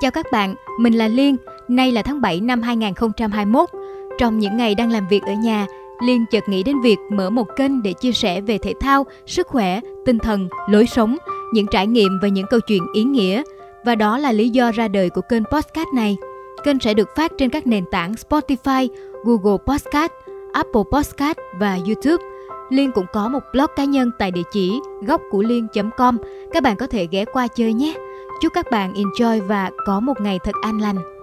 Chào các bạn, mình là Liên. Nay là tháng 7 năm 2021. Trong những ngày đang làm việc ở nhà, Liên chợt nghĩ đến việc mở một kênh để chia sẻ về thể thao, sức khỏe, tinh thần, lối sống, những trải nghiệm và những câu chuyện ý nghĩa. Và đó là lý do ra đời của kênh podcast này. Kênh sẽ được phát trên các nền tảng Spotify, Google Podcast, Apple Podcast và YouTube. Liên cũng có một blog cá nhân tại địa chỉ góc của liên.com. Các bạn có thể ghé qua chơi nhé. Chúc các bạn enjoy và có một ngày thật an lành.